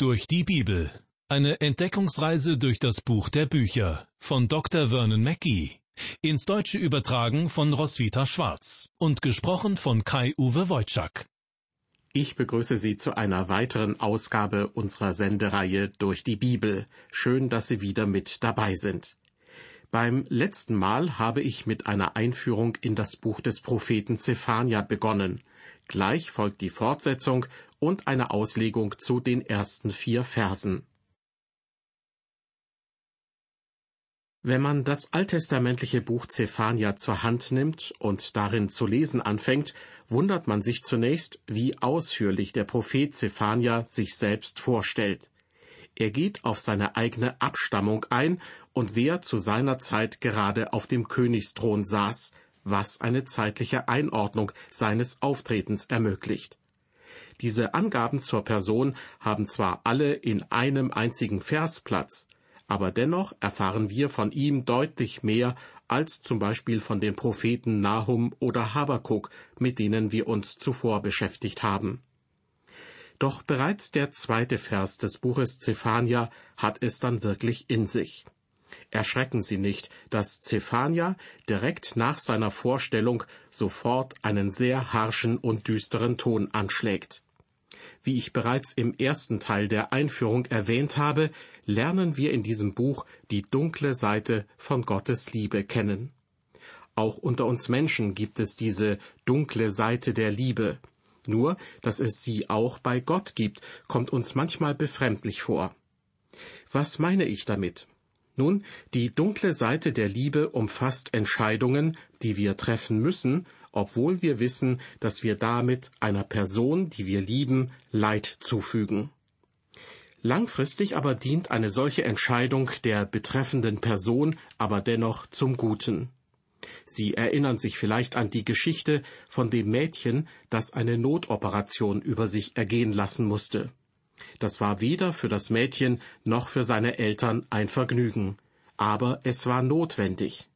Durch die Bibel. Eine Entdeckungsreise durch das Buch der Bücher von Dr. Vernon Mackey. Ins Deutsche übertragen von Roswitha Schwarz und gesprochen von Kai-Uwe Wojczak. Ich begrüße Sie zu einer weiteren Ausgabe unserer Sendereihe durch die Bibel. Schön, dass Sie wieder mit dabei sind. Beim letzten Mal habe ich mit einer Einführung in das Buch des Propheten Zephania begonnen. Gleich folgt die Fortsetzung und eine Auslegung zu den ersten vier Versen. Wenn man das alttestamentliche Buch Zephania zur Hand nimmt und darin zu lesen anfängt, wundert man sich zunächst, wie ausführlich der Prophet Zephania sich selbst vorstellt. Er geht auf seine eigene Abstammung ein und wer zu seiner Zeit gerade auf dem Königsthron saß, was eine zeitliche Einordnung seines Auftretens ermöglicht. Diese Angaben zur Person haben zwar alle in einem einzigen Vers Platz, aber dennoch erfahren wir von ihm deutlich mehr als zum Beispiel von den Propheten Nahum oder Habakuk, mit denen wir uns zuvor beschäftigt haben. Doch bereits der zweite Vers des Buches Zephania hat es dann wirklich in sich. Erschrecken Sie nicht, dass Zephania direkt nach seiner Vorstellung sofort einen sehr harschen und düsteren Ton anschlägt. Wie ich bereits im ersten Teil der Einführung erwähnt habe, lernen wir in diesem Buch die dunkle Seite von Gottes Liebe kennen. Auch unter uns Menschen gibt es diese dunkle Seite der Liebe, nur, dass es sie auch bei Gott gibt, kommt uns manchmal befremdlich vor. Was meine ich damit? Nun, die dunkle Seite der Liebe umfasst Entscheidungen, die wir treffen müssen, obwohl wir wissen, dass wir damit einer Person, die wir lieben, Leid zufügen. Langfristig aber dient eine solche Entscheidung der betreffenden Person aber dennoch zum Guten. Sie erinnern sich vielleicht an die Geschichte von dem Mädchen, das eine Notoperation über sich ergehen lassen musste. Das war weder für das Mädchen noch für seine Eltern ein Vergnügen, aber es war notwendig.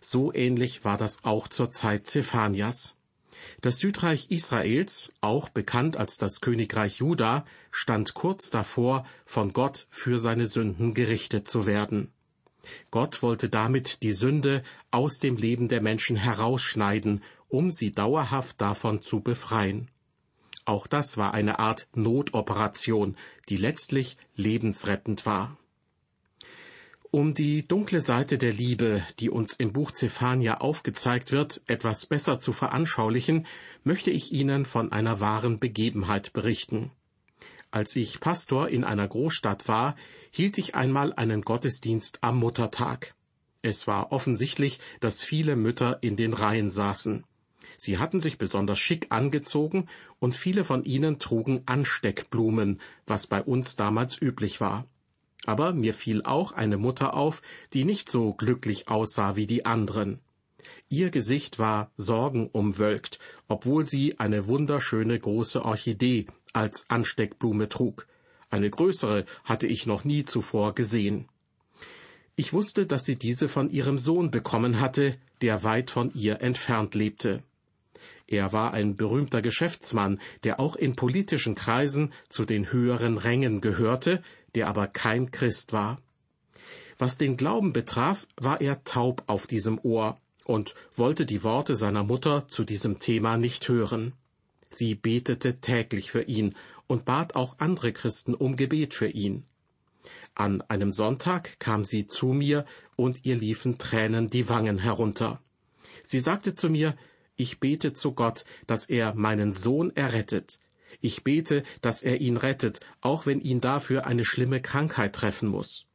So ähnlich war das auch zur Zeit Zephanias. Das Südreich Israels, auch bekannt als das Königreich Juda, stand kurz davor, von Gott für seine Sünden gerichtet zu werden. Gott wollte damit die Sünde aus dem Leben der Menschen herausschneiden, um sie dauerhaft davon zu befreien. Auch das war eine Art Notoperation, die letztlich lebensrettend war. Um die dunkle Seite der Liebe, die uns im Buch Zephania aufgezeigt wird, etwas besser zu veranschaulichen, möchte ich Ihnen von einer wahren Begebenheit berichten. Als ich Pastor in einer Großstadt war, hielt ich einmal einen Gottesdienst am Muttertag. Es war offensichtlich, dass viele Mütter in den Reihen saßen. Sie hatten sich besonders schick angezogen und viele von ihnen trugen Ansteckblumen, was bei uns damals üblich war. Aber mir fiel auch eine Mutter auf, die nicht so glücklich aussah wie die anderen. Ihr Gesicht war sorgenumwölkt, obwohl sie eine wunderschöne große Orchidee als Ansteckblume trug. Eine größere hatte ich noch nie zuvor gesehen. Ich wusste, dass sie diese von ihrem Sohn bekommen hatte, der weit von ihr entfernt lebte. Er war ein berühmter Geschäftsmann, der auch in politischen Kreisen zu den höheren Rängen gehörte, der aber kein Christ war. Was den Glauben betraf, war er taub auf diesem Ohr und wollte die Worte seiner Mutter zu diesem Thema nicht hören. Sie betete täglich für ihn und bat auch andere Christen um Gebet für ihn. An einem Sonntag kam sie zu mir und ihr liefen Tränen die Wangen herunter. Sie sagte zu mir, ich bete zu Gott, dass er meinen Sohn errettet. Ich bete, dass er ihn rettet, auch wenn ihn dafür eine schlimme Krankheit treffen muss.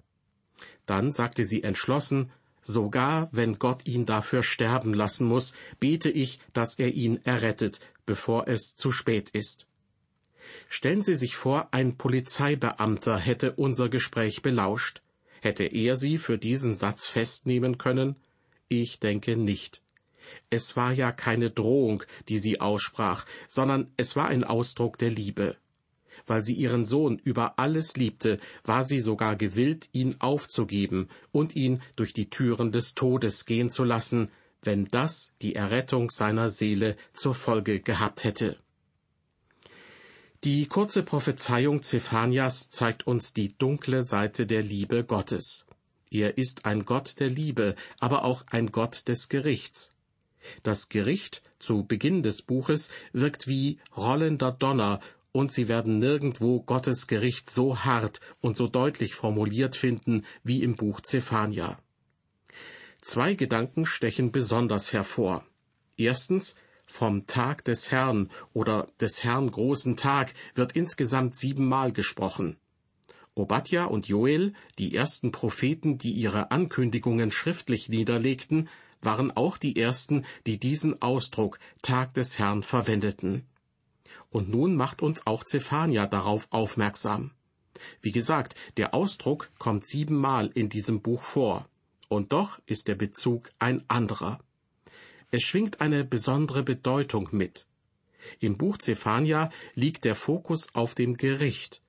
Dann sagte sie entschlossen, sogar wenn Gott ihn dafür sterben lassen muss, bete ich, dass er ihn errettet, bevor es zu spät ist. Stellen Sie sich vor, ein Polizeibeamter hätte unser Gespräch belauscht. Hätte er Sie für diesen Satz festnehmen können? Ich denke nicht. Es war ja keine Drohung, die sie aussprach, sondern es war ein Ausdruck der Liebe. Weil sie ihren Sohn über alles liebte, war sie sogar gewillt, ihn aufzugeben und ihn durch die Türen des Todes gehen zu lassen, wenn das die Errettung seiner Seele zur Folge gehabt hätte. Die kurze Prophezeiung Zephanias zeigt uns die dunkle Seite der Liebe Gottes. Er ist ein Gott der Liebe, aber auch ein Gott des Gerichts. Das Gericht zu Beginn des Buches wirkt wie rollender Donner, und Sie werden nirgendwo Gottes Gericht so hart und so deutlich formuliert finden wie im Buch Zephania. Zwei Gedanken stechen besonders hervor. Erstens, vom Tag des Herrn oder des Herrn großen Tag wird insgesamt siebenmal gesprochen. Obadja und Joel, die ersten Propheten, die ihre Ankündigungen schriftlich niederlegten, waren auch die ersten, die diesen Ausdruck Tag des Herrn verwendeten. Und nun macht uns auch Zephania darauf aufmerksam. Wie gesagt, der Ausdruck kommt siebenmal in diesem Buch vor. Und doch ist der Bezug ein anderer. Es schwingt eine besondere Bedeutung mit. Im Buch Zephania liegt der Fokus auf dem Gericht.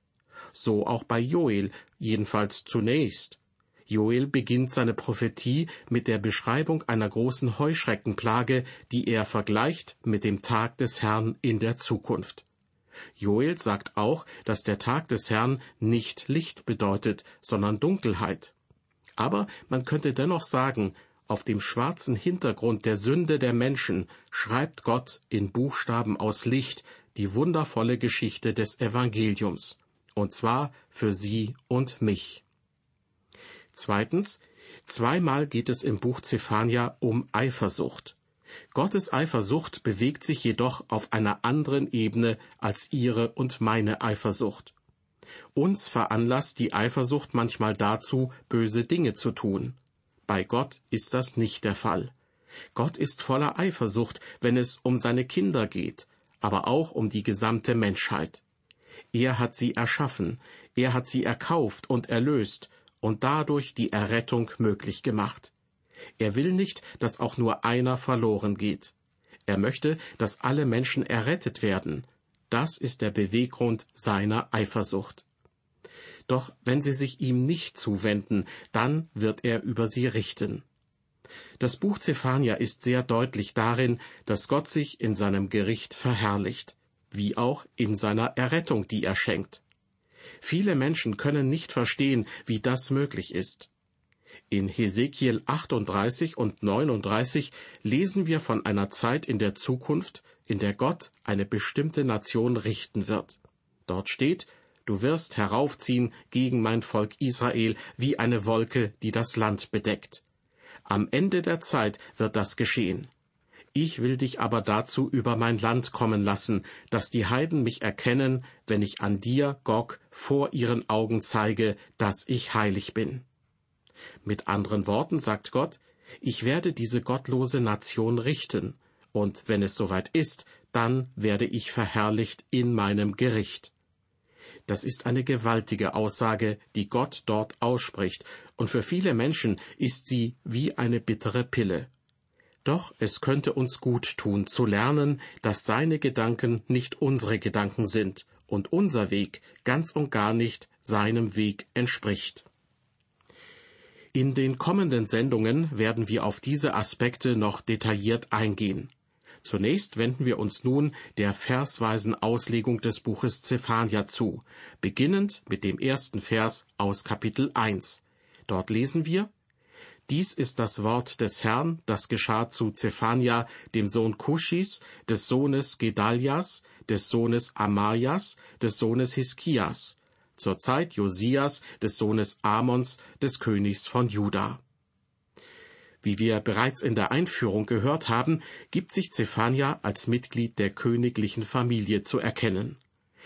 So auch bei Joel, jedenfalls zunächst. Joel beginnt seine Prophetie mit der Beschreibung einer großen Heuschreckenplage, die er vergleicht mit dem Tag des Herrn in der Zukunft. Joel sagt auch, dass der Tag des Herrn nicht Licht bedeutet, sondern Dunkelheit. Aber man könnte dennoch sagen, auf dem schwarzen Hintergrund der Sünde der Menschen schreibt Gott in Buchstaben aus Licht die wundervolle Geschichte des Evangeliums, und zwar für Sie und mich. Zweitens, zweimal geht es im Buch Zephania um Eifersucht. Gottes Eifersucht bewegt sich jedoch auf einer anderen Ebene als ihre und meine Eifersucht. Uns veranlasst die Eifersucht manchmal dazu, böse Dinge zu tun. Bei Gott ist das nicht der Fall. Gott ist voller Eifersucht, wenn es um seine Kinder geht, aber auch um die gesamte Menschheit. Er hat sie erschaffen, er hat sie erkauft und erlöst, und dadurch die Errettung möglich gemacht. Er will nicht, dass auch nur einer verloren geht. Er möchte, dass alle Menschen errettet werden. Das ist der Beweggrund seiner Eifersucht. Doch wenn sie sich ihm nicht zuwenden, dann wird er über sie richten. Das Buch Zephania ist sehr deutlich darin, dass Gott sich in seinem Gericht verherrlicht, wie auch in seiner Errettung, die er schenkt. Viele Menschen können nicht verstehen, wie das möglich ist. In Hesekiel 38 und 39 lesen wir von einer Zeit in der Zukunft, in der Gott eine bestimmte Nation richten wird. Dort steht, Du wirst heraufziehen gegen mein Volk Israel wie eine Wolke, die das Land bedeckt. Am Ende der Zeit wird das geschehen. Ich will dich aber dazu über mein Land kommen lassen, dass die Heiden mich erkennen, wenn ich an dir, Gog, vor ihren Augen zeige, dass ich heilig bin. Mit anderen Worten sagt Gott, ich werde diese gottlose Nation richten, und wenn es soweit ist, dann werde ich verherrlicht in meinem Gericht. Das ist eine gewaltige Aussage, die Gott dort ausspricht, und für viele Menschen ist sie wie eine bittere Pille. Doch es könnte uns gut tun zu lernen, dass seine Gedanken nicht unsere Gedanken sind und unser Weg ganz und gar nicht seinem Weg entspricht. In den kommenden Sendungen werden wir auf diese Aspekte noch detailliert eingehen. Zunächst wenden wir uns nun der versweisen Auslegung des Buches Zephania zu, beginnend mit dem ersten Vers aus Kapitel 1. Dort lesen wir dies ist das Wort des Herrn, das geschah zu Zephania, dem Sohn Kuschis, des Sohnes Gedalias, des Sohnes Amajas, des Sohnes Hiskias, zur Zeit Josias, des Sohnes Amons, des Königs von Juda. Wie wir bereits in der Einführung gehört haben, gibt sich Zephania als Mitglied der königlichen Familie zu erkennen.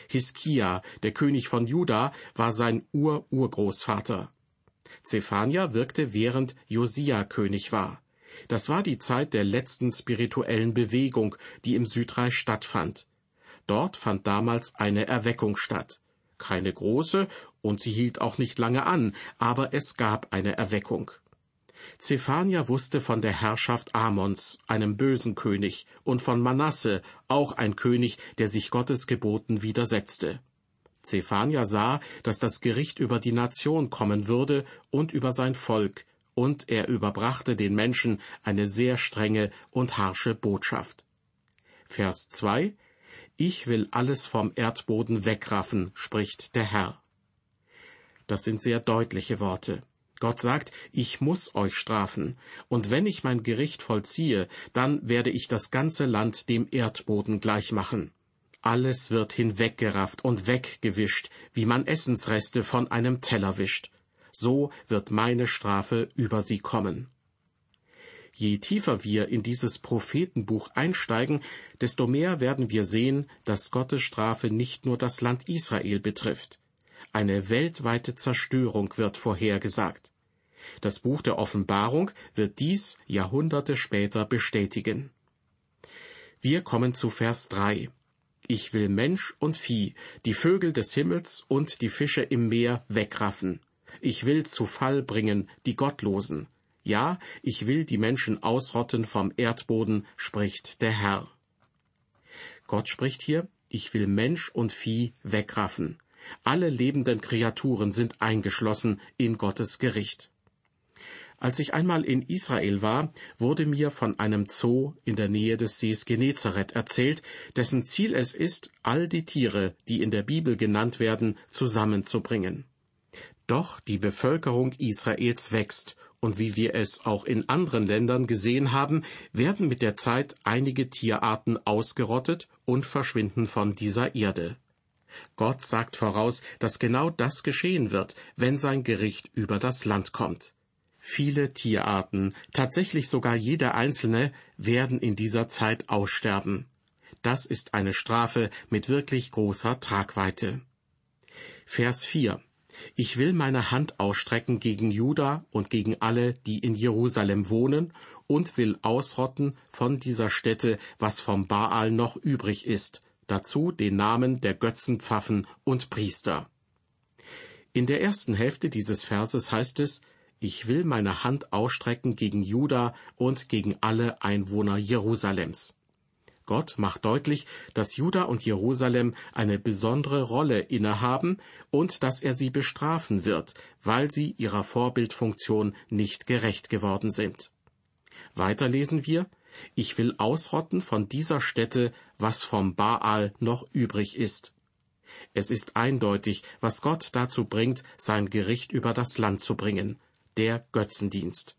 Hiskia, der König von Juda, war sein Ur-Urgroßvater. Zephania wirkte während Josia König war. Das war die Zeit der letzten spirituellen Bewegung, die im Südreich stattfand. Dort fand damals eine Erweckung statt. Keine große, und sie hielt auch nicht lange an, aber es gab eine Erweckung. Zephania wusste von der Herrschaft Amons, einem bösen König, und von Manasse, auch ein König, der sich Gottes Geboten widersetzte. Zephania sah, dass das Gericht über die Nation kommen würde und über sein Volk, und er überbrachte den Menschen eine sehr strenge und harsche Botschaft. Vers 2 Ich will alles vom Erdboden wegraffen, spricht der Herr. Das sind sehr deutliche Worte. Gott sagt, ich muss euch strafen, und wenn ich mein Gericht vollziehe, dann werde ich das ganze Land dem Erdboden gleichmachen. Alles wird hinweggerafft und weggewischt, wie man Essensreste von einem Teller wischt. So wird meine Strafe über sie kommen. Je tiefer wir in dieses Prophetenbuch einsteigen, desto mehr werden wir sehen, dass Gottes Strafe nicht nur das Land Israel betrifft. Eine weltweite Zerstörung wird vorhergesagt. Das Buch der Offenbarung wird dies Jahrhunderte später bestätigen. Wir kommen zu Vers 3. Ich will Mensch und Vieh, die Vögel des Himmels und die Fische im Meer wegraffen. Ich will zu Fall bringen die Gottlosen. Ja, ich will die Menschen ausrotten vom Erdboden, spricht der Herr. Gott spricht hier, ich will Mensch und Vieh wegraffen. Alle lebenden Kreaturen sind eingeschlossen in Gottes Gericht. Als ich einmal in Israel war, wurde mir von einem Zoo in der Nähe des Sees Genezareth erzählt, dessen Ziel es ist, all die Tiere, die in der Bibel genannt werden, zusammenzubringen. Doch die Bevölkerung Israels wächst, und wie wir es auch in anderen Ländern gesehen haben, werden mit der Zeit einige Tierarten ausgerottet und verschwinden von dieser Erde. Gott sagt voraus, dass genau das geschehen wird, wenn sein Gericht über das Land kommt. Viele Tierarten, tatsächlich sogar jede einzelne, werden in dieser Zeit aussterben. Das ist eine Strafe mit wirklich großer Tragweite. Vers 4 Ich will meine Hand ausstrecken gegen Juda und gegen alle, die in Jerusalem wohnen, und will ausrotten von dieser Stätte, was vom Baal noch übrig ist, dazu den Namen der Götzenpfaffen und Priester. In der ersten Hälfte dieses Verses heißt es, ich will meine Hand ausstrecken gegen Juda und gegen alle Einwohner Jerusalems. Gott macht deutlich, dass Juda und Jerusalem eine besondere Rolle innehaben und dass er sie bestrafen wird, weil sie ihrer Vorbildfunktion nicht gerecht geworden sind. Weiter lesen wir, ich will ausrotten von dieser Stätte, was vom Baal noch übrig ist. Es ist eindeutig, was Gott dazu bringt, sein Gericht über das Land zu bringen, der Götzendienst.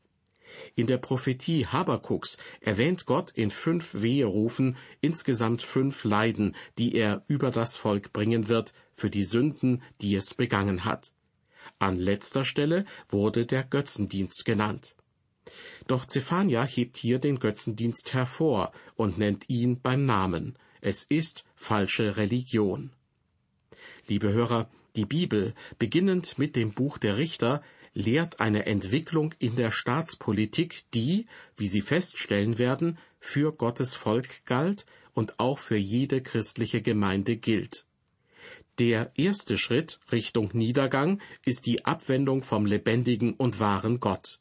In der Prophetie Habakuks erwähnt Gott in fünf Weherufen insgesamt fünf Leiden, die er über das Volk bringen wird für die Sünden, die es begangen hat. An letzter Stelle wurde der Götzendienst genannt. Doch Zephania hebt hier den Götzendienst hervor und nennt ihn beim Namen. Es ist falsche Religion. Liebe Hörer, die Bibel, beginnend mit dem Buch der Richter, lehrt eine Entwicklung in der Staatspolitik, die, wie Sie feststellen werden, für Gottes Volk galt und auch für jede christliche Gemeinde gilt. Der erste Schritt Richtung Niedergang ist die Abwendung vom lebendigen und wahren Gott.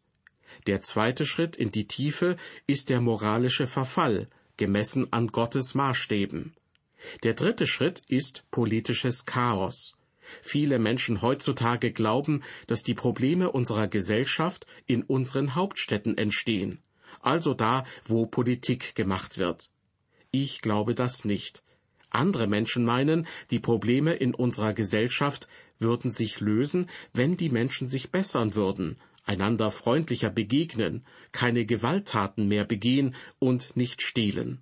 Der zweite Schritt in die Tiefe ist der moralische Verfall, gemessen an Gottes Maßstäben. Der dritte Schritt ist politisches Chaos. Viele Menschen heutzutage glauben, dass die Probleme unserer Gesellschaft in unseren Hauptstädten entstehen, also da, wo Politik gemacht wird. Ich glaube das nicht. Andere Menschen meinen, die Probleme in unserer Gesellschaft würden sich lösen, wenn die Menschen sich bessern würden, einander freundlicher begegnen, keine Gewalttaten mehr begehen und nicht stehlen.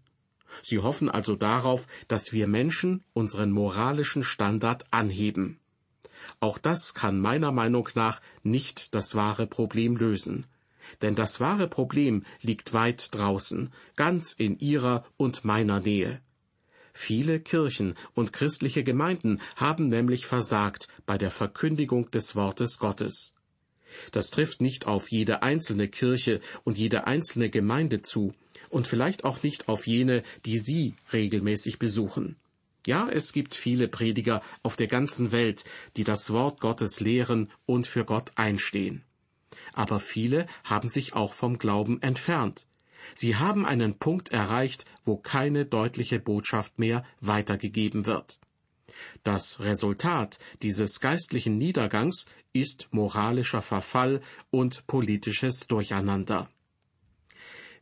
Sie hoffen also darauf, dass wir Menschen unseren moralischen Standard anheben. Auch das kann meiner Meinung nach nicht das wahre Problem lösen. Denn das wahre Problem liegt weit draußen, ganz in ihrer und meiner Nähe. Viele Kirchen und christliche Gemeinden haben nämlich versagt bei der Verkündigung des Wortes Gottes. Das trifft nicht auf jede einzelne Kirche und jede einzelne Gemeinde zu und vielleicht auch nicht auf jene, die Sie regelmäßig besuchen. Ja, es gibt viele Prediger auf der ganzen Welt, die das Wort Gottes lehren und für Gott einstehen. Aber viele haben sich auch vom Glauben entfernt. Sie haben einen Punkt erreicht, wo keine deutliche Botschaft mehr weitergegeben wird. Das Resultat dieses geistlichen Niedergangs ist moralischer Verfall und politisches Durcheinander.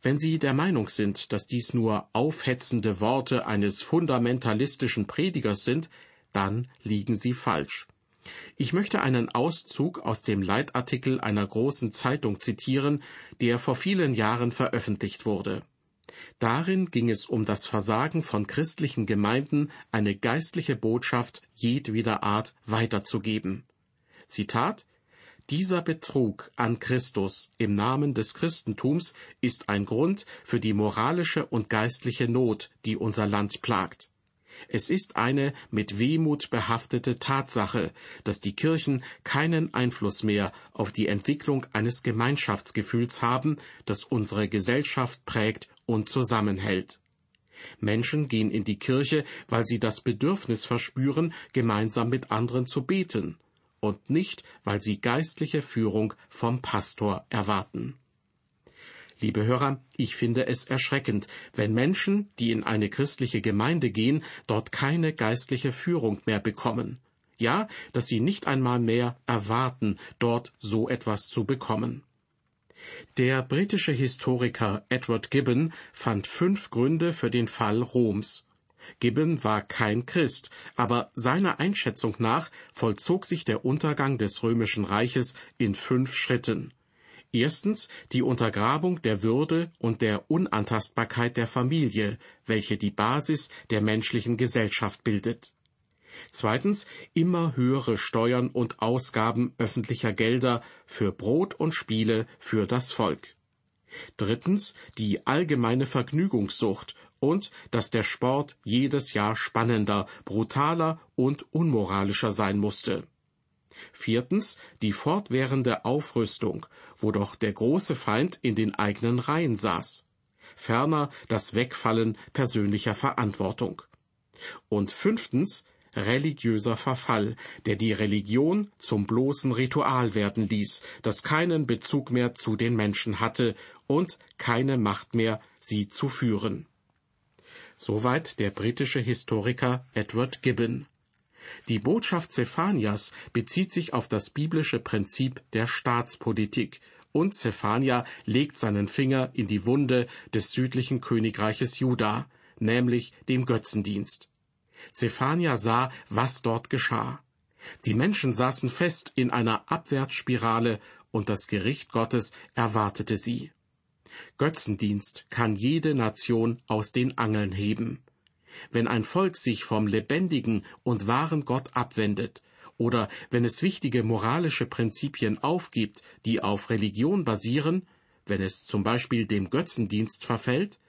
Wenn Sie der Meinung sind, dass dies nur aufhetzende Worte eines fundamentalistischen Predigers sind, dann liegen Sie falsch. Ich möchte einen Auszug aus dem Leitartikel einer großen Zeitung zitieren, der vor vielen Jahren veröffentlicht wurde. Darin ging es um das Versagen von christlichen Gemeinden, eine geistliche Botschaft jedweder Art weiterzugeben. Zitat Dieser Betrug an Christus im Namen des Christentums ist ein Grund für die moralische und geistliche Not, die unser Land plagt. Es ist eine mit Wehmut behaftete Tatsache, dass die Kirchen keinen Einfluss mehr auf die Entwicklung eines Gemeinschaftsgefühls haben, das unsere Gesellschaft prägt und zusammenhält. Menschen gehen in die Kirche, weil sie das Bedürfnis verspüren, gemeinsam mit anderen zu beten, und nicht, weil sie geistliche Führung vom Pastor erwarten. Liebe Hörer, ich finde es erschreckend, wenn Menschen, die in eine christliche Gemeinde gehen, dort keine geistliche Führung mehr bekommen. Ja, dass sie nicht einmal mehr erwarten, dort so etwas zu bekommen. Der britische Historiker Edward Gibbon fand fünf Gründe für den Fall Roms. Gibbon war kein Christ, aber seiner Einschätzung nach vollzog sich der Untergang des römischen Reiches in fünf Schritten. Erstens die Untergrabung der Würde und der Unantastbarkeit der Familie, welche die Basis der menschlichen Gesellschaft bildet. Zweitens immer höhere Steuern und Ausgaben öffentlicher Gelder für Brot und Spiele für das Volk. Drittens die allgemeine Vergnügungssucht und dass der Sport jedes Jahr spannender, brutaler und unmoralischer sein musste. Viertens die fortwährende Aufrüstung, wo doch der große Feind in den eigenen Reihen saß. Ferner das Wegfallen persönlicher Verantwortung. Und fünftens religiöser Verfall, der die Religion zum bloßen Ritual werden ließ, das keinen Bezug mehr zu den Menschen hatte und keine Macht mehr, sie zu führen. Soweit der britische Historiker Edward Gibbon. Die Botschaft Zephanias bezieht sich auf das biblische Prinzip der Staatspolitik, und Zephania legt seinen Finger in die Wunde des südlichen Königreiches Juda, nämlich dem Götzendienst. Zephania sah, was dort geschah. Die Menschen saßen fest in einer Abwärtsspirale und das Gericht Gottes erwartete sie. Götzendienst kann jede Nation aus den Angeln heben. Wenn ein Volk sich vom lebendigen und wahren Gott abwendet, oder wenn es wichtige moralische Prinzipien aufgibt, die auf Religion basieren, wenn es zum Beispiel dem Götzendienst verfällt,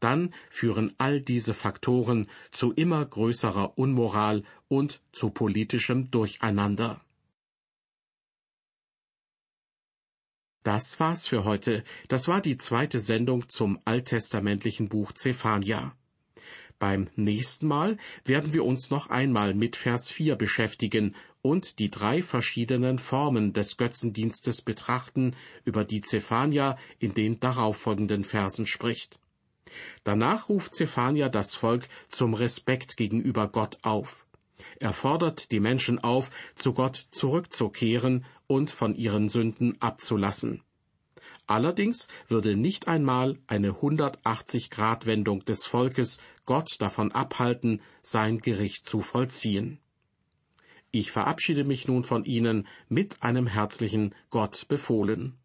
dann führen all diese Faktoren zu immer größerer Unmoral und zu politischem Durcheinander. Das war's für heute. Das war die zweite Sendung zum alttestamentlichen Buch Zephania. Beim nächsten Mal werden wir uns noch einmal mit Vers 4 beschäftigen und die drei verschiedenen Formen des Götzendienstes betrachten, über die Zephania in den darauffolgenden Versen spricht. Danach ruft Zephania das Volk zum Respekt gegenüber Gott auf. Er fordert die Menschen auf, zu Gott zurückzukehren und von ihren Sünden abzulassen. Allerdings würde nicht einmal eine 180-Grad-Wendung des Volkes Gott davon abhalten, sein Gericht zu vollziehen. Ich verabschiede mich nun von Ihnen mit einem herzlichen Gott befohlen.